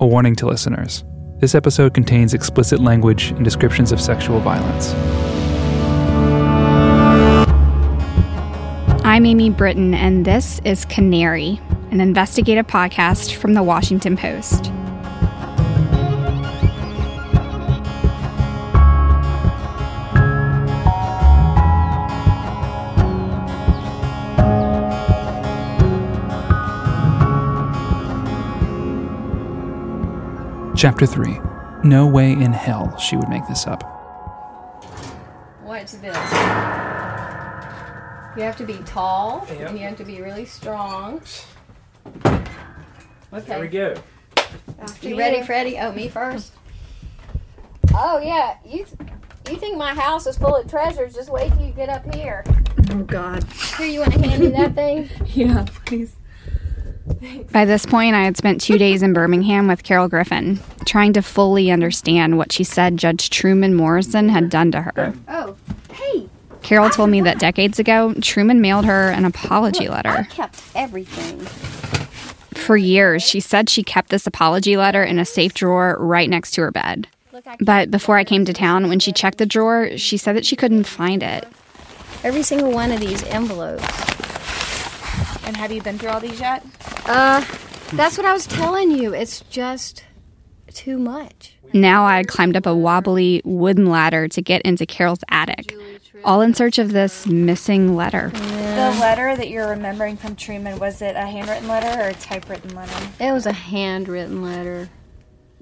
A warning to listeners this episode contains explicit language and descriptions of sexual violence. I'm Amy Brittain, and this is Canary, an investigative podcast from the Washington Post. Chapter 3 No way in hell she would make this up. What's this? You have to be tall. Yep. And you have to be really strong. Okay. There we Okay. go. You ready, Freddie? Oh, me first. Oh yeah. You you think my house is full of treasures? Just wait till you get up here. Oh God. Here, you want to hand me that thing? Yeah, please. By this point, I had spent two days in Birmingham with Carol Griffin, trying to fully understand what she said Judge Truman Morrison had done to her. Oh, hey. Carol told me that decades ago, Truman mailed her an apology I letter. kept everything. For years, she said she kept this apology letter in a safe drawer right next to her bed. But before I came to town, when she checked the drawer, she said that she couldn't find it. every single one of these envelopes. And have you been through all these yet? Uh, that's what I was telling you. It's just too much. Now I had climbed up a wobbly wooden ladder to get into Carol's attic, all in search of this missing letter. The letter that you're remembering from Truman, was it a handwritten letter or a typewritten letter? It was a handwritten letter.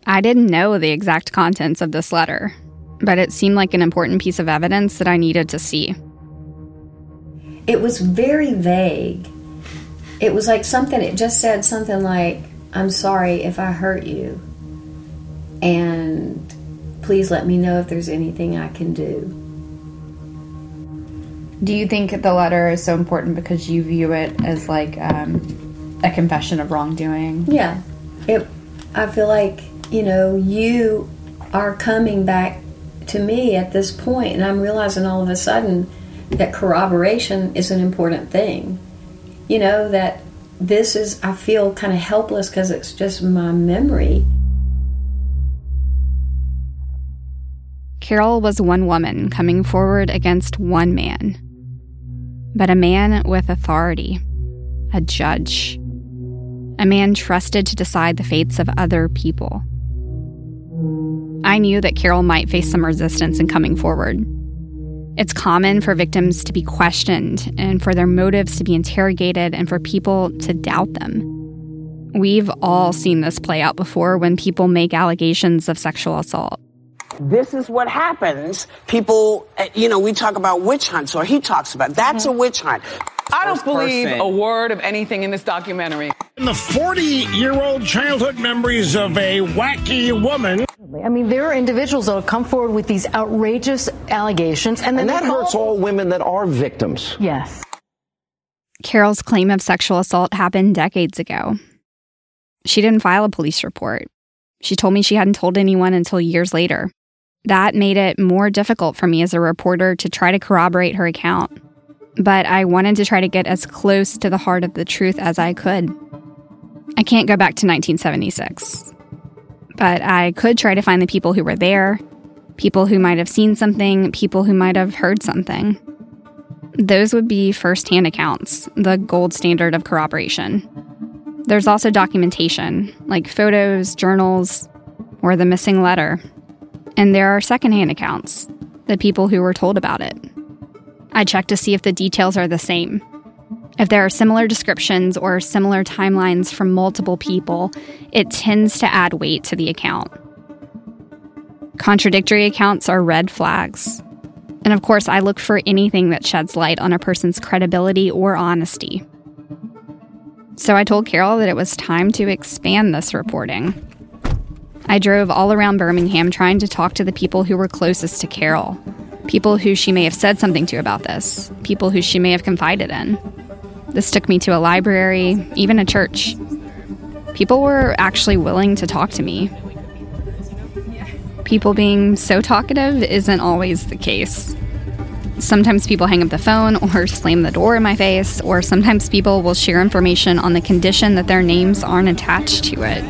I didn't know the exact contents of this letter, but it seemed like an important piece of evidence that I needed to see. it was very vague. It was like something, it just said something like, I'm sorry if I hurt you. And please let me know if there's anything I can do. Do you think the letter is so important because you view it as like um, a confession of wrongdoing? Yeah. It I feel like, you know, you are coming back to me at this point and I'm realizing all of a sudden that corroboration is an important thing. You know that this is I feel kind of helpless cuz it's just my memory. Carol was one woman coming forward against one man, but a man with authority, a judge, a man trusted to decide the fates of other people. I knew that Carol might face some resistance in coming forward. It's common for victims to be questioned and for their motives to be interrogated and for people to doubt them. We've all seen this play out before when people make allegations of sexual assault. this is what happens. People, uh, you know, we talk about witch hunts, or he talks about that's a witch hunt. I don't believe person. a word of anything in this documentary. In The 40 year old childhood memories of a wacky woman. I mean, there are individuals that will come forward with these outrageous allegations, and then And that they hurts all women that are victims. Yes. Carol's claim of sexual assault happened decades ago. She didn't file a police report. She told me she hadn't told anyone until years later. That made it more difficult for me as a reporter to try to corroborate her account. But I wanted to try to get as close to the heart of the truth as I could. I can't go back to 1976. But I could try to find the people who were there, people who might have seen something, people who might have heard something. Those would be firsthand accounts, the gold standard of corroboration. There's also documentation, like photos, journals, or the missing letter. And there are secondhand accounts, the people who were told about it. I check to see if the details are the same. If there are similar descriptions or similar timelines from multiple people, it tends to add weight to the account. Contradictory accounts are red flags. And of course, I look for anything that sheds light on a person's credibility or honesty. So I told Carol that it was time to expand this reporting. I drove all around Birmingham trying to talk to the people who were closest to Carol, people who she may have said something to about this, people who she may have confided in. This took me to a library, even a church. People were actually willing to talk to me. People being so talkative isn't always the case. Sometimes people hang up the phone or slam the door in my face, or sometimes people will share information on the condition that their names aren't attached to it.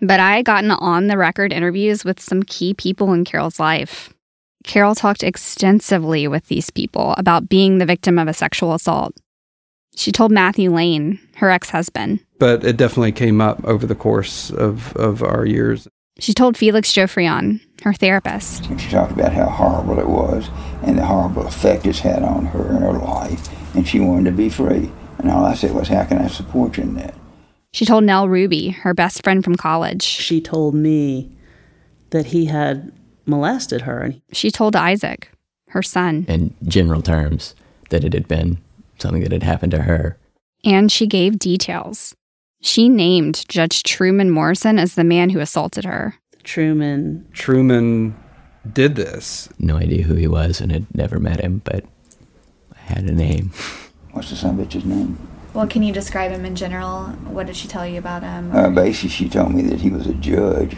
But I had gotten on the record interviews with some key people in Carol's life. Carol talked extensively with these people about being the victim of a sexual assault. She told Matthew Lane, her ex husband. But it definitely came up over the course of, of our years. She told Felix Joffrion, her therapist. She talked about how horrible it was and the horrible effect it's had on her and her life, and she wanted to be free. And all I said was, How can I support you in that? She told Nell Ruby, her best friend from college. She told me that he had molested her. She told Isaac, her son. In general terms, that it had been something that had happened to her. And she gave details. She named Judge Truman Morrison as the man who assaulted her. Truman. Truman did this. No idea who he was and had never met him, but I had a name. What's the son bitch's name? Well, can you describe him in general? What did she tell you about him? Uh, basically, she told me that he was a judge.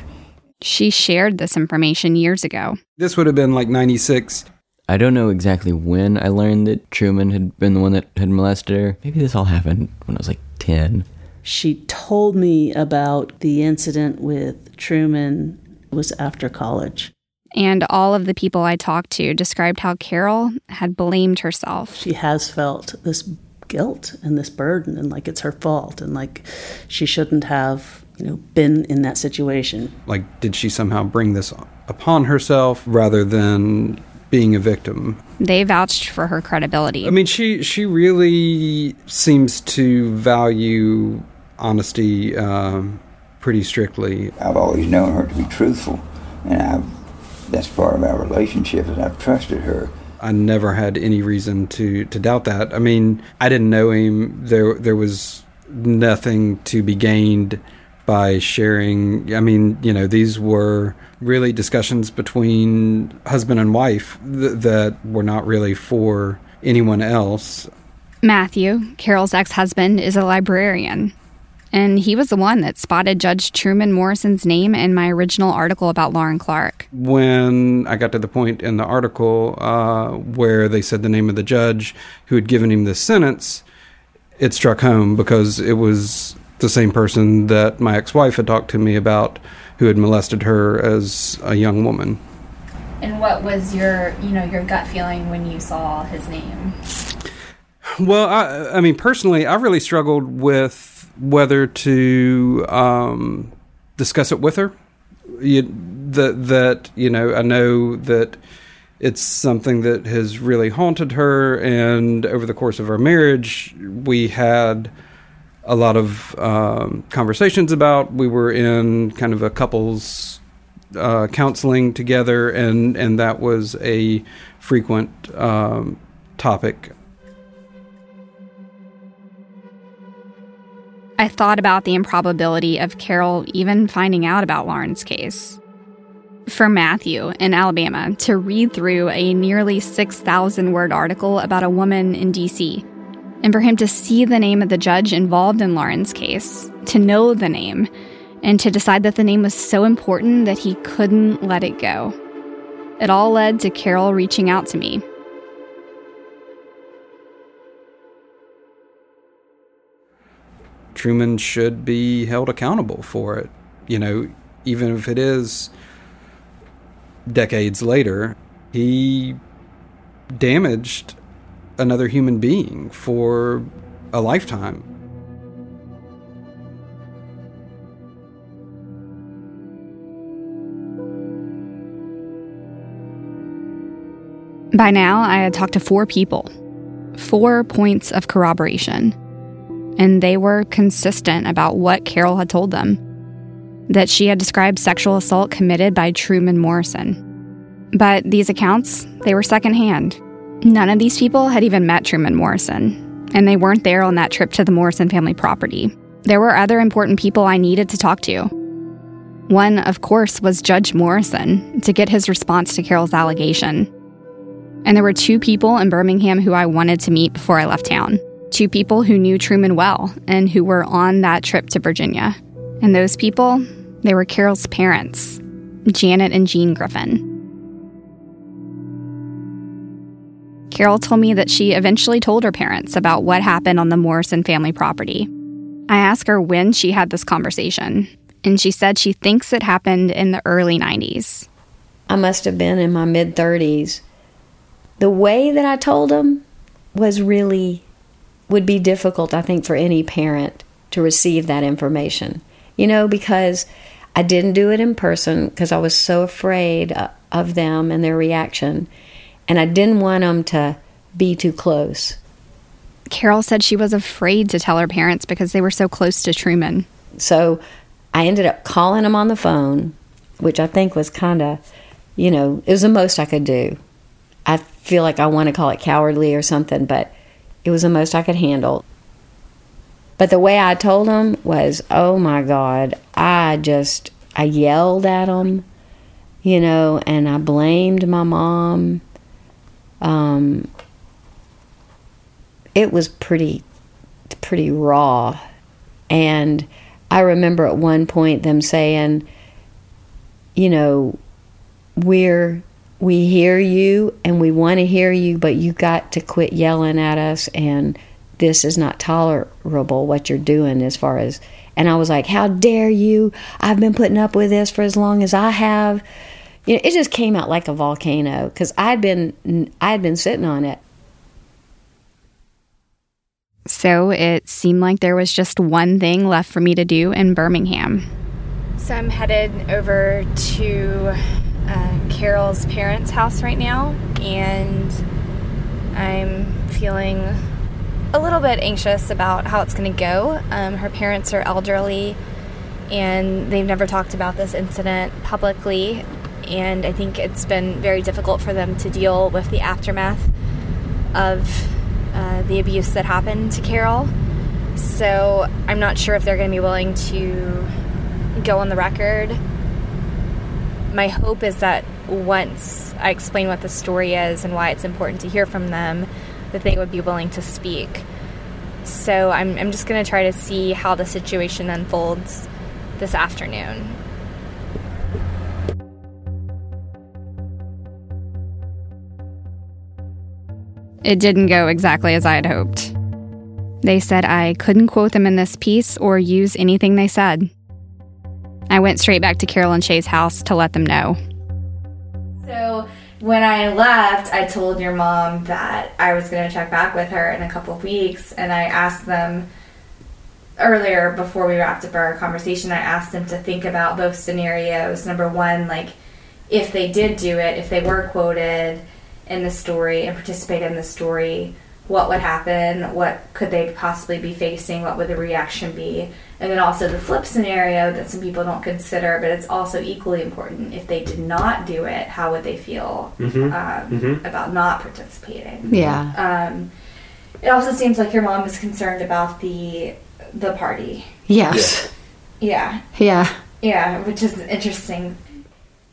She shared this information years ago. This would have been like 96. I don't know exactly when I learned that Truman had been the one that had molested her. Maybe this all happened when I was like 10. She told me about the incident with Truman was after college. And all of the people I talked to described how Carol had blamed herself. She has felt this guilt and this burden and like it's her fault and like she shouldn't have, you know, been in that situation. Like did she somehow bring this upon herself rather than being a victim? They vouched for her credibility. I mean, she she really seems to value honesty um, pretty strictly. I've always known her to be truthful, and I've that's part of our relationship, and I've trusted her. I never had any reason to to doubt that. I mean, I didn't know him. There there was nothing to be gained by sharing. I mean, you know, these were really discussions between husband and wife th- that were not really for anyone else. Matthew, Carol's ex husband, is a librarian. And he was the one that spotted Judge Truman Morrison's name in my original article about Lauren Clark. When I got to the point in the article uh, where they said the name of the judge who had given him this sentence, it struck home because it was the same person that my ex wife had talked to me about who had molested her as a young woman. And what was your, you know, your gut feeling when you saw his name? Well, I, I mean, personally, I really struggled with whether to um, discuss it with her. You, that that you know, I know that it's something that has really haunted her, and over the course of our marriage, we had a lot of um, conversations about. We were in kind of a couples uh, counseling together, and and that was a frequent um, topic I thought about the improbability of Carol even finding out about Lauren's case. For Matthew in Alabama to read through a nearly 6,000 word article about a woman in DC, and for him to see the name of the judge involved in Lauren's case, to know the name, and to decide that the name was so important that he couldn't let it go. It all led to Carol reaching out to me Truman should be held accountable for it. You know, even if it is decades later, he damaged another human being for a lifetime. By now, I had talked to four people, four points of corroboration and they were consistent about what Carol had told them that she had described sexual assault committed by Truman Morrison. But these accounts, they were secondhand. None of these people had even met Truman Morrison, and they weren't there on that trip to the Morrison family property. There were other important people I needed to talk to. One, of course, was Judge Morrison to get his response to Carol's allegation. And there were two people in Birmingham who I wanted to meet before I left town two people who knew Truman well and who were on that trip to Virginia. And those people, they were Carol's parents, Janet and Jean Griffin. Carol told me that she eventually told her parents about what happened on the Morrison family property. I asked her when she had this conversation, and she said she thinks it happened in the early 90s. I must have been in my mid 30s. The way that I told them was really, would be difficult, I think, for any parent to receive that information. You know, because I didn't do it in person because I was so afraid uh, of them and their reaction. And I didn't want them to be too close. Carol said she was afraid to tell her parents because they were so close to Truman. So I ended up calling them on the phone, which I think was kind of, you know, it was the most I could do. I feel like I want to call it cowardly or something, but it was the most I could handle. But the way I told them was, oh my God, I just, I yelled at them, you know, and I blamed my mom. Um, it was pretty, pretty raw. And I remember at one point them saying, you know, we're, we hear you and we want to hear you, but you got to quit yelling at us and this is not tolerable what you're doing as far as and I was like, How dare you? I've been putting up with this for as long as I have. You know, it just came out like a volcano because I'd been I'd been sitting on it. So it seemed like there was just one thing left for me to do in Birmingham. So I'm headed over to uh, Carol's parents' house right now, and I'm feeling a little bit anxious about how it's going to go. Um, her parents are elderly and they've never talked about this incident publicly. And I think it's been very difficult for them to deal with the aftermath of uh, the abuse that happened to Carol. So I'm not sure if they're going to be willing to go on the record. My hope is that once I explain what the story is and why it's important to hear from them, that they would be willing to speak. So I'm, I'm just going to try to see how the situation unfolds this afternoon. It didn't go exactly as I had hoped. They said I couldn't quote them in this piece or use anything they said. I went straight back to Carolyn Shay's house to let them know. So when I left, I told your mom that I was going to check back with her in a couple of weeks, and I asked them earlier before we wrapped up our conversation. I asked them to think about both scenarios. Number one, like if they did do it, if they were quoted in the story and participate in the story, what would happen? What could they possibly be facing? What would the reaction be? And then also the flip scenario that some people don't consider, but it's also equally important. If they did not do it, how would they feel Mhm. Um, Mhm. about not participating? Yeah. Um, it also seems like your mom is concerned about the the party. Yes. Yeah. Yeah. Yeah, which is interesting.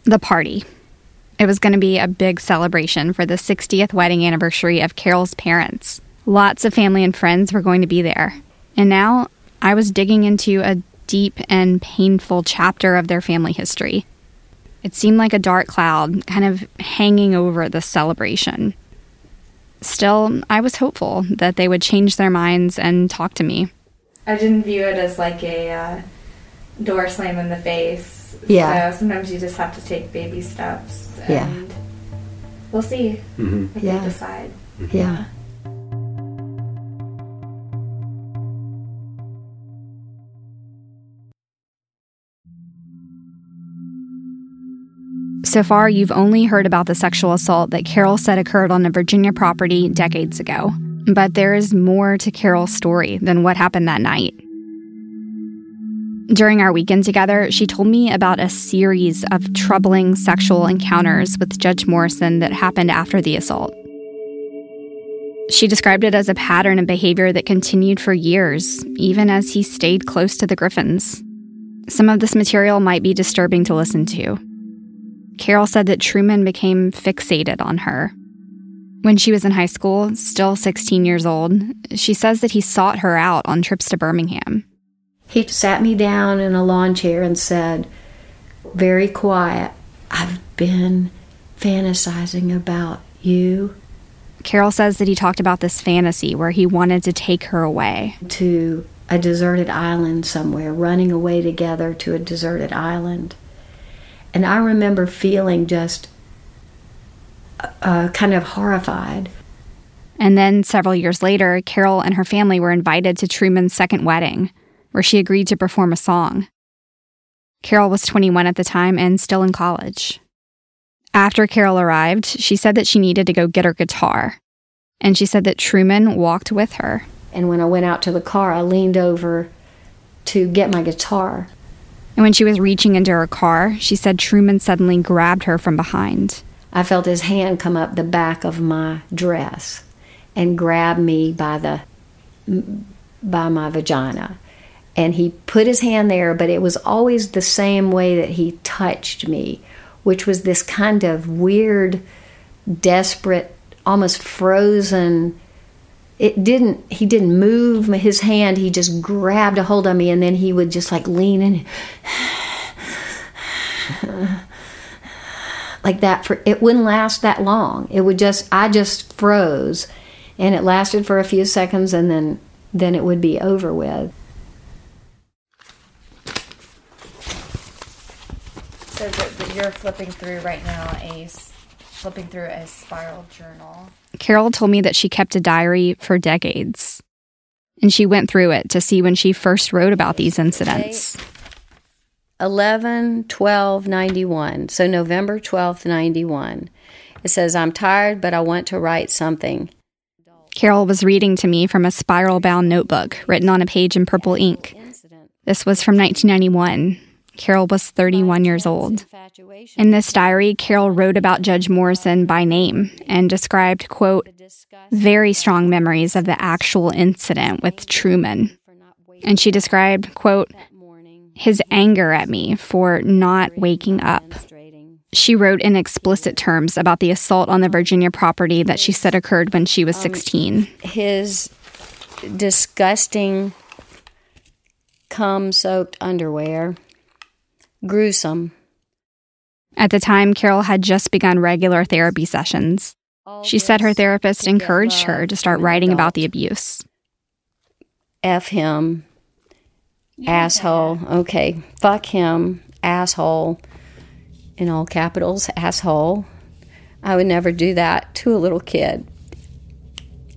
The party. It was going to be a big celebration for the 60th wedding anniversary of Carol's parents. Lots of family and friends were going to be there. And now I was digging into a deep and painful chapter of their family history. It seemed like a dark cloud kind of hanging over the celebration. Still, I was hopeful that they would change their minds and talk to me. I didn't view it as like a uh, door slam in the face. Yeah. So sometimes you just have to take baby steps. And Yeah. We'll see Mhm. if Yeah. they decide. Yeah. So far, you've only heard about the sexual assault that Carol said occurred on a Virginia property decades ago. But there is more to Carol's story than what happened that night. During our weekend together, she told me about a series of troubling sexual encounters with Judge Morrison that happened after the assault. She described it as a pattern of behavior that continued for years, even as he stayed close to the Griffins. Some of this material might be disturbing to listen to. Carol said that Truman became fixated on her. When she was in high school, still 16 years old, she says that he sought her out on trips to Birmingham. He sat me down in a lawn chair and said, very quiet, I've been fantasizing about you. Carol says that he talked about this fantasy where he wanted to take her away. To a deserted island somewhere, running away together to a deserted island. And I remember feeling just uh, kind of horrified. And then several years later, Carol and her family were invited to Truman's second wedding, where she agreed to perform a song. Carol was 21 at the time and still in college. After Carol arrived, she said that she needed to go get her guitar. And she said that Truman walked with her. And when I went out to the car, I leaned over to get my guitar. And when she was reaching into her car, she said Truman suddenly grabbed her from behind. I felt his hand come up the back of my dress and grab me by the by my vagina. And he put his hand there, but it was always the same way that he touched me, which was this kind of weird, desperate, almost frozen it didn't he didn't move his hand he just grabbed a hold of me and then he would just like lean in. Like that for it wouldn't last that long. It would just i just froze and it lasted for a few seconds and then then it would be over with so the, you're flipping through right now a flipping through a spiral journal Carol told me that she kept a diary for decades. And she went through it to see when she first wrote about these incidents. 11 12 91. So November 12th, 91. It says, I'm tired, but I want to write something. Carol was reading to me from a spiral bound notebook written on a page in purple ink. This was from 1991. Carol was 31 years old. In this diary, Carol wrote about Judge Morrison by name and described, quote, very strong memories of the actual incident with Truman. And she described, quote, his anger at me for not waking up. She wrote in explicit terms about the assault on the Virginia property that she said occurred when she was 16. Um, his disgusting cum soaked underwear gruesome. At the time, Carol had just begun regular therapy sessions. She said her therapist encouraged her to start writing about the abuse. F him, asshole. Okay, fuck him, asshole. In all capitals, asshole. I would never do that to a little kid.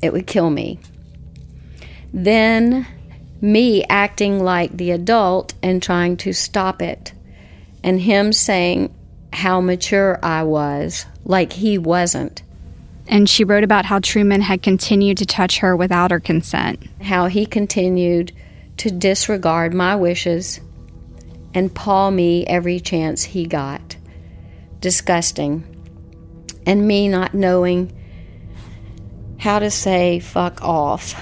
It would kill me. Then, me acting like the adult and trying to stop it and him saying how mature I was, like he wasn't. And she wrote about how Truman had continued to touch her without her consent. How he continued to disregard my wishes and paw me every chance he got. Disgusting. And me not knowing how to say fuck off.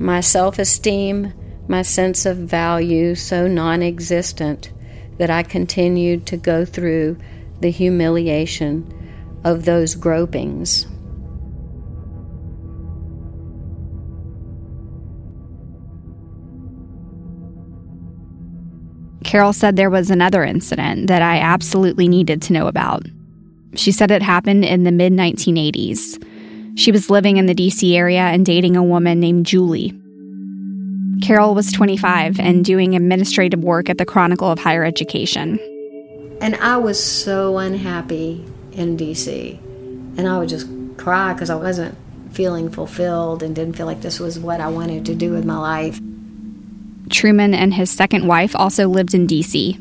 My self esteem, my sense of value so non existent that I continued to go through the humiliation of those gropings. Carol said there was another incident that I absolutely needed to know about. She said it happened in the mid 1980s. She was living in the DC area and dating a woman named Julie. Carol was 25 and doing administrative work at the Chronicle of Higher Education. And I was so unhappy in DC. And I would just cry because I wasn't feeling fulfilled and didn't feel like this was what I wanted to do with my life. Truman and his second wife also lived in DC.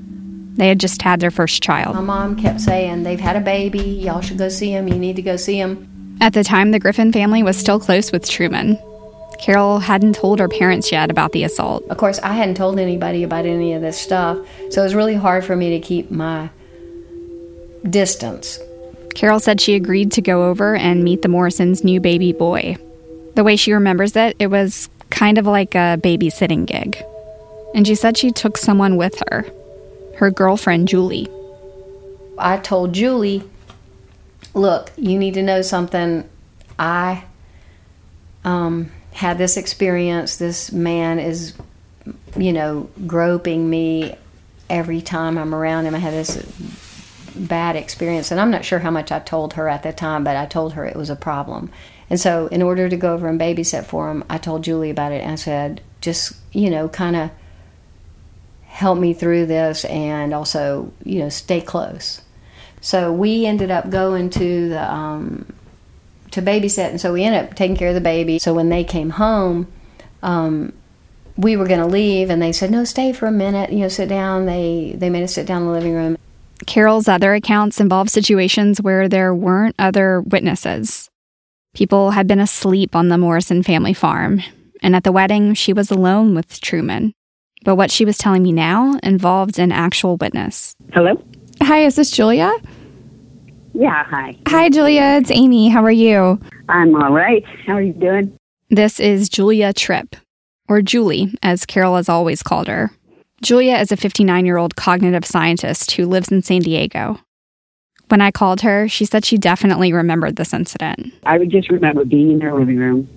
They had just had their first child. My mom kept saying, They've had a baby. Y'all should go see him. You need to go see him. At the time, the Griffin family was still close with Truman. Carol hadn't told her parents yet about the assault. Of course, I hadn't told anybody about any of this stuff, so it was really hard for me to keep my distance. Carol said she agreed to go over and meet the Morrisons' new baby boy. The way she remembers it, it was kind of like a babysitting gig. And she said she took someone with her her girlfriend, Julie. I told Julie, look, you need to know something. I um, had this experience. This man is, you know, groping me every time I'm around him. I had this bad experience, and I'm not sure how much I told her at the time, but I told her it was a problem. And so, in order to go over and babysit for him, I told Julie about it and I said, just, you know, kind of help me through this and also, you know, stay close. So we ended up going to the um, to babysit, and so we ended up taking care of the baby. So when they came home, um, we were going to leave, and they said, "No, stay for a minute. You know, sit down." They they made us sit down in the living room. Carol's other accounts involve situations where there weren't other witnesses. People had been asleep on the Morrison family farm, and at the wedding, she was alone with Truman. But what she was telling me now involved an actual witness. Hello? Hi, is this Julia? Yeah, hi. Hi, Julia. It's Amy. How are you? I'm all right. How are you doing? This is Julia Tripp, or Julie, as Carol has always called her. Julia is a 59 year old cognitive scientist who lives in San Diego. When I called her, she said she definitely remembered this incident. I would just remember being in their living room.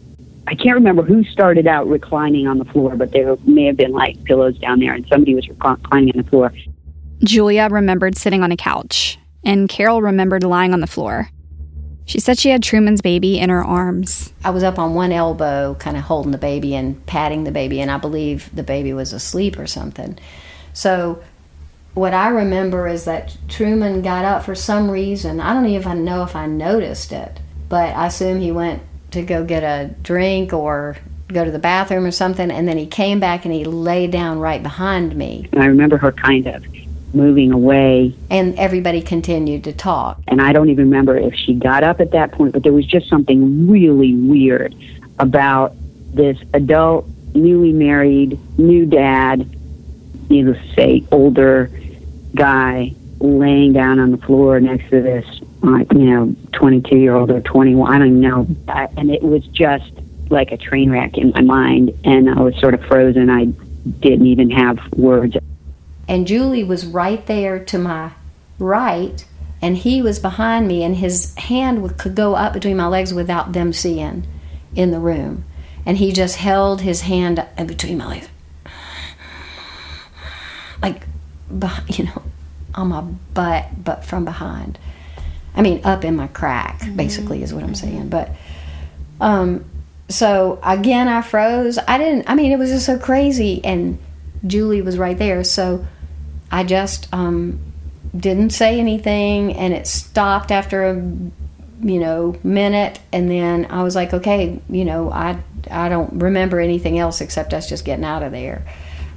I can't remember who started out reclining on the floor, but there may have been like pillows down there, and somebody was reclining on the floor. Julia remembered sitting on a couch, and Carol remembered lying on the floor. She said she had Truman's baby in her arms. I was up on one elbow, kind of holding the baby and patting the baby, and I believe the baby was asleep or something. So, what I remember is that Truman got up for some reason. I don't even know if I noticed it, but I assume he went to go get a drink or go to the bathroom or something, and then he came back and he lay down right behind me. And I remember her kind of moving away. And everybody continued to talk. And I don't even remember if she got up at that point, but there was just something really weird about this adult, newly married, new dad, needless to say, older guy laying down on the floor next to this, you know, 22 year old or 21, I don't know. I, and it was just like a train wreck in my mind. And I was sort of frozen. I didn't even have words. And Julie was right there to my right, and he was behind me, and his hand could go up between my legs without them seeing in the room. And he just held his hand in between my legs. Like, you know, on my butt, but from behind. I mean, up in my crack, basically, is what I'm saying. But, um, so again, I froze. I didn't, I mean, it was just so crazy. And Julie was right there. So I just um, didn't say anything, and it stopped after a you know minute, and then I was like, okay, you know, I I don't remember anything else except us just getting out of there.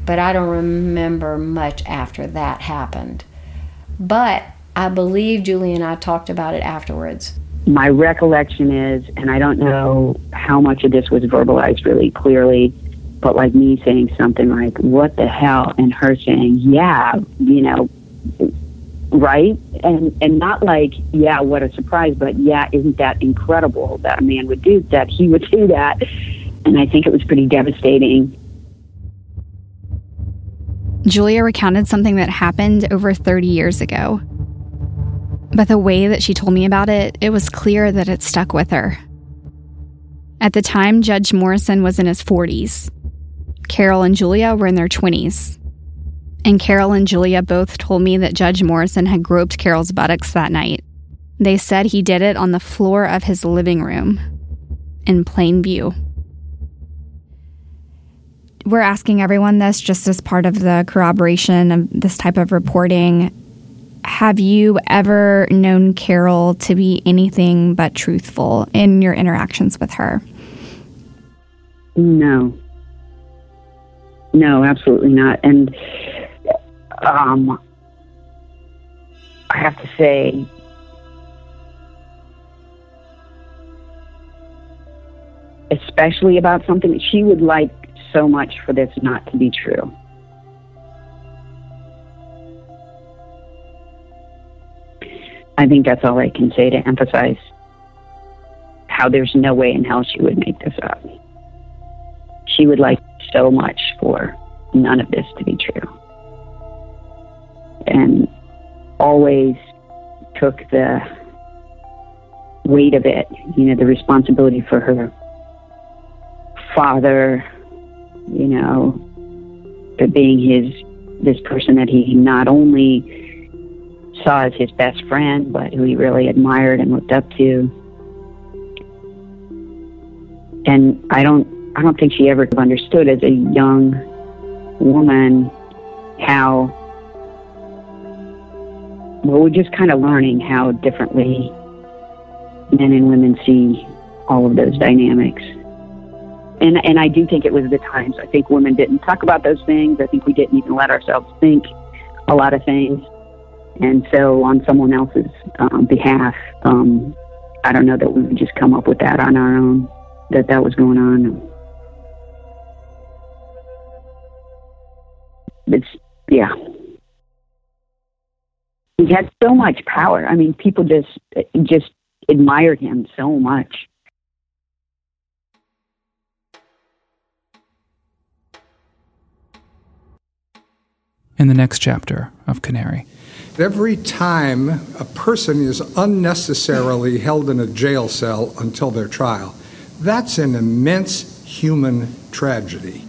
But I don't remember much after that happened. But I believe Julie and I talked about it afterwards. My recollection is, and I don't know how much of this was verbalized really clearly, but like me saying something like, what the hell? And her saying, yeah, you know, right? And, and not like, yeah, what a surprise, but yeah, isn't that incredible that a man would do that? He would do that. And I think it was pretty devastating. Julia recounted something that happened over 30 years ago. But the way that she told me about it, it was clear that it stuck with her. At the time, Judge Morrison was in his 40s. Carol and Julia were in their 20s. And Carol and Julia both told me that Judge Morrison had groped Carol's buttocks that night. They said he did it on the floor of his living room, in plain view. We're asking everyone this just as part of the corroboration of this type of reporting. Have you ever known Carol to be anything but truthful in your interactions with her? No. No, absolutely not. And um, I have to say, especially about something that she would like so much for this not to be true. I think that's all I can say to emphasize how there's no way in hell she would make this up. She would like so much for none of this to be true. And always took the weight of it, you know, the responsibility for her father, you know, being his, this person that he not only saw as his best friend, but who he really admired and looked up to. And I don't I don't think she ever understood as a young woman how, well, we're just kind of learning how differently men and women see all of those dynamics. And, and I do think it was the times. I think women didn't talk about those things. I think we didn't even let ourselves think a lot of things. And so, on someone else's um, behalf, um, I don't know that we would just come up with that on our own, that that was going on. It's, yeah. He had so much power. I mean, people just, just admired him so much. In the next chapter of Canary. Every time a person is unnecessarily held in a jail cell until their trial, that's an immense human tragedy.